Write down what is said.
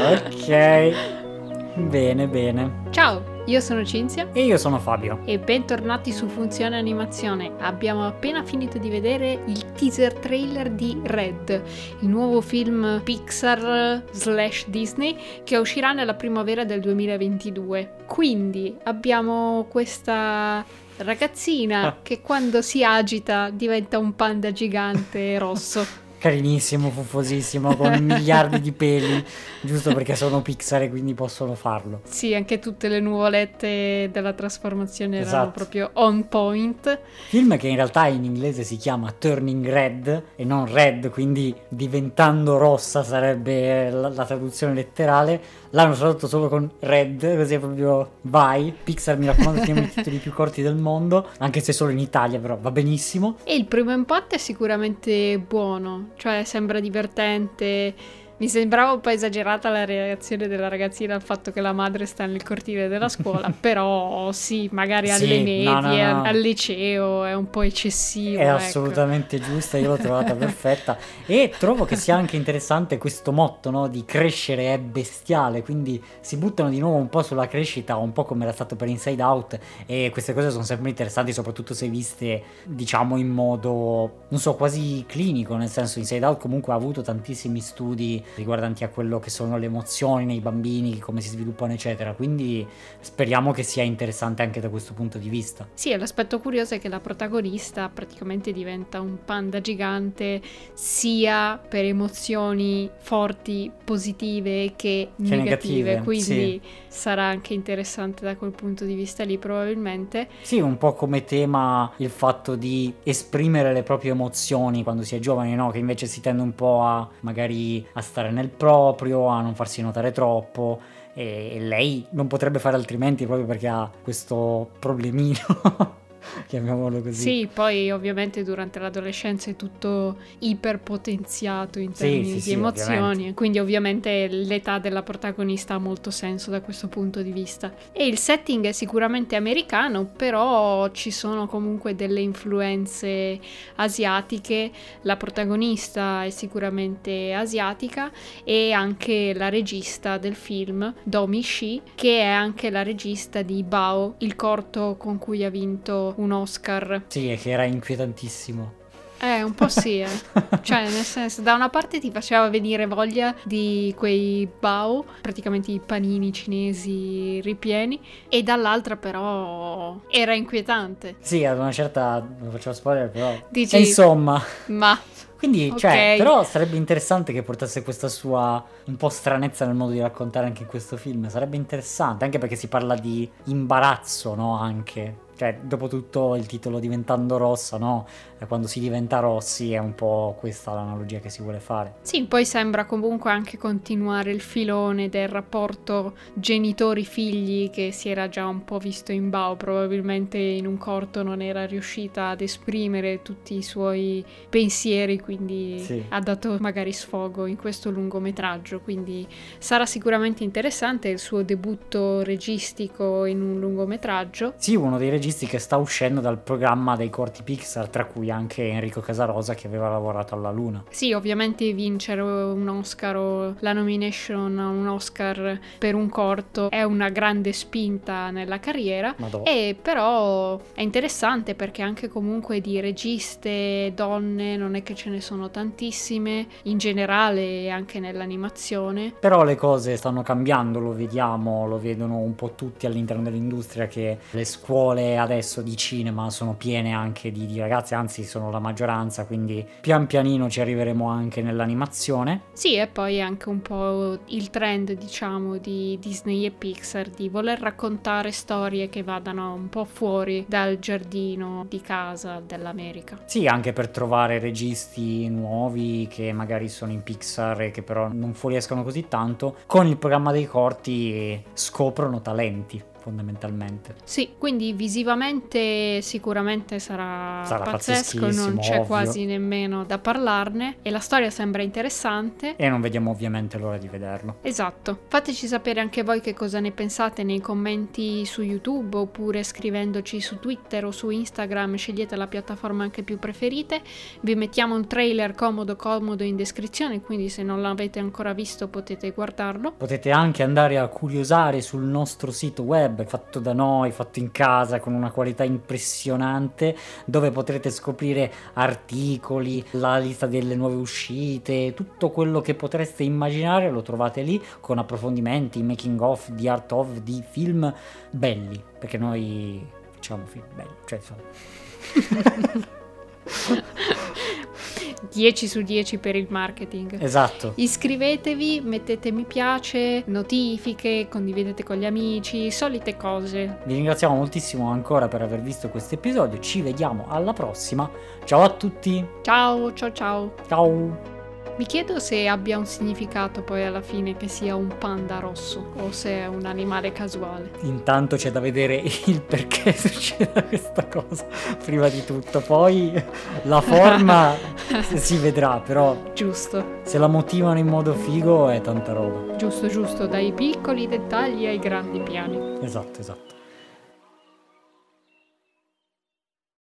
ok, bene, bene. Ciao, io sono Cinzia E io sono Fabio. e bentornati su Funzione Animazione. Abbiamo appena finito di vedere il teaser trailer di Red, il nuovo film Pixar slash Disney che uscirà nella primavera del 2022. Quindi abbiamo questa ragazzina che quando si agita diventa un panda gigante rosso. Carinissimo, fuffosissimo, con miliardi di peli, giusto perché sono Pixar e quindi possono farlo. Sì, anche tutte le nuvolette della trasformazione erano Esatto. proprio on point. Film che in realtà in inglese si chiama Turning Red e non Red, quindi diventando rossa sarebbe la, la traduzione letterale. L'hanno tradotto solo con Red, così è proprio vai. Pixar mi raccomando, teniamo i titoli più corti del mondo, anche se solo in Italia, però va benissimo. E il primo impatto è sicuramente buono, cioè sembra divertente. Mi sembrava un po' esagerata la reazione della ragazzina al fatto che la madre sta nel cortile della scuola, però sì, magari alle Sì, medie, no, no, no. al liceo è un po' eccessivo. È ecco. assolutamente giusta, io l'ho trovata perfetta e trovo che sia anche interessante questo motto no, di crescere è bestiale, quindi si buttano di nuovo un po' sulla crescita, un po' come era stato per Inside Out e queste cose sono sempre interessanti, soprattutto se viste diciamo in modo, non so, quasi clinico, nel senso Inside Out comunque ha avuto tantissimi studi riguardanti a quello che sono le emozioni nei bambini, come si sviluppano eccetera, quindi speriamo che sia interessante anche da questo punto di vista. Sì, l'aspetto curioso è che la protagonista praticamente diventa un panda gigante sia per emozioni forti, positive che, negative, negative, quindi sarà anche interessante da quel punto di vista lì probabilmente. Sì, un po' come tema il fatto di esprimere le proprie emozioni quando si è giovani, no? Che invece si tende un po' a magari a stare nel proprio, a non farsi notare troppo. E lei non potrebbe fare altrimenti proprio perché ha questo problemino, chiamiamolo così. Sì, poi ovviamente durante l'adolescenza è tutto iperpotenziato in Sì, termini sì, di sì, emozioni, ovviamente. quindi ovviamente l'età della protagonista ha molto senso da questo punto di vista. E il setting è sicuramente americano, però ci sono comunque delle influenze asiatiche, la protagonista è sicuramente asiatica e anche la regista del film, Domi Shi, che è anche la regista di Bao, il corto con cui ha vinto un Oscar. Sì, e che era inquietantissimo. Eh, un po' sì, eh. Cioè, nel senso, da una parte ti faceva venire voglia di quei bao, praticamente i panini cinesi ripieni, e dall'altra però era inquietante. Sì, ad una certa, non facciamo spoiler, però... Dici- E insomma... Ma Quindi, cioè, Ok. però sarebbe interessante che portasse questa sua un po' stranezza nel modo di raccontare anche in questo film. Sarebbe interessante, anche perché si parla di imbarazzo, no? Anche. Cioè, dopo tutto il titolo diventando rossa, no? E quando si diventa rossi è un po' questa l'analogia che si vuole fare. sì, poi sembra comunque anche continuare il filone del rapporto genitori-figli che si era già un po' visto in bao, probabilmente in un corto non era riuscita ad esprimere tutti i suoi pensieri, quindi Sì. ha dato magari sfogo in questo lungometraggio, quindi sarà sicuramente interessante il suo debutto registico in un lungometraggio. Sì, uno dei registi che sta uscendo dal programma dei corti Pixar, tra cui anche Enrico Casarosa che aveva lavorato alla Luna. Sì, ovviamente vincere un Oscar o la nomination a un Oscar per un corto è una grande spinta nella carriera. Madonna. E però è interessante perché anche comunque di registe donne non è che ce ne sono tantissime, in generale e anche nell'animazione. Però le cose stanno cambiando, lo vediamo, lo vedono un po' tutti all'interno dell'industria che le scuole adesso di cinema sono piene anche di, di ragazze, anzi sono la maggioranza, quindi pian pianino ci arriveremo anche nell'animazione. Sì, e poi anche un po' il trend, diciamo, di Disney e Pixar di voler raccontare storie che vadano un po' fuori dal giardino di casa dell'America. Sì, anche per trovare registi nuovi che magari sono in Pixar e che però non fuoriescono così tanto, con il programma dei corti scoprono talenti. Fondamentalmente. Sì, quindi visivamente sicuramente sarà, Sarà pazzesco, non c'è ovvio. quasi nemmeno da parlarne e la storia sembra interessante. E non vediamo ovviamente l'ora di vederlo. Esatto, fateci sapere anche voi che cosa ne pensate nei commenti su YouTube oppure scrivendoci su Twitter o su Instagram, scegliete la piattaforma anche più preferite. Vi mettiamo un trailer comodo comodo in descrizione, quindi se non l'avete ancora visto potete guardarlo. Potete anche andare a curiosare sul nostro sito web, fatto da noi, fatto in casa, con una qualità impressionante, dove potrete scoprire articoli, la lista delle nuove uscite, tutto quello che potreste immaginare lo trovate lì, con approfondimenti, making of, di art of, di film belli, perché noi facciamo film belli, cioè insomma. 10 su 10 per il marketing. Esatto. Iscrivetevi, mettete mi piace, notifiche, condividete con gli amici, solite cose. Vi ringraziamo moltissimo ancora per aver visto questo episodio, ci vediamo alla prossima. Ciao a tutti, Ciao, ciao, ciao. ciao! Mi chiedo se abbia un significato poi alla fine che sia un panda rosso o se è un animale casuale. Intanto c'è da vedere il perché succede questa cosa prima di tutto, poi la forma si vedrà, però Giusto, se la motivano in modo figo è tanta roba. giusto, giusto, dai piccoli dettagli ai grandi piani. Esatto, esatto.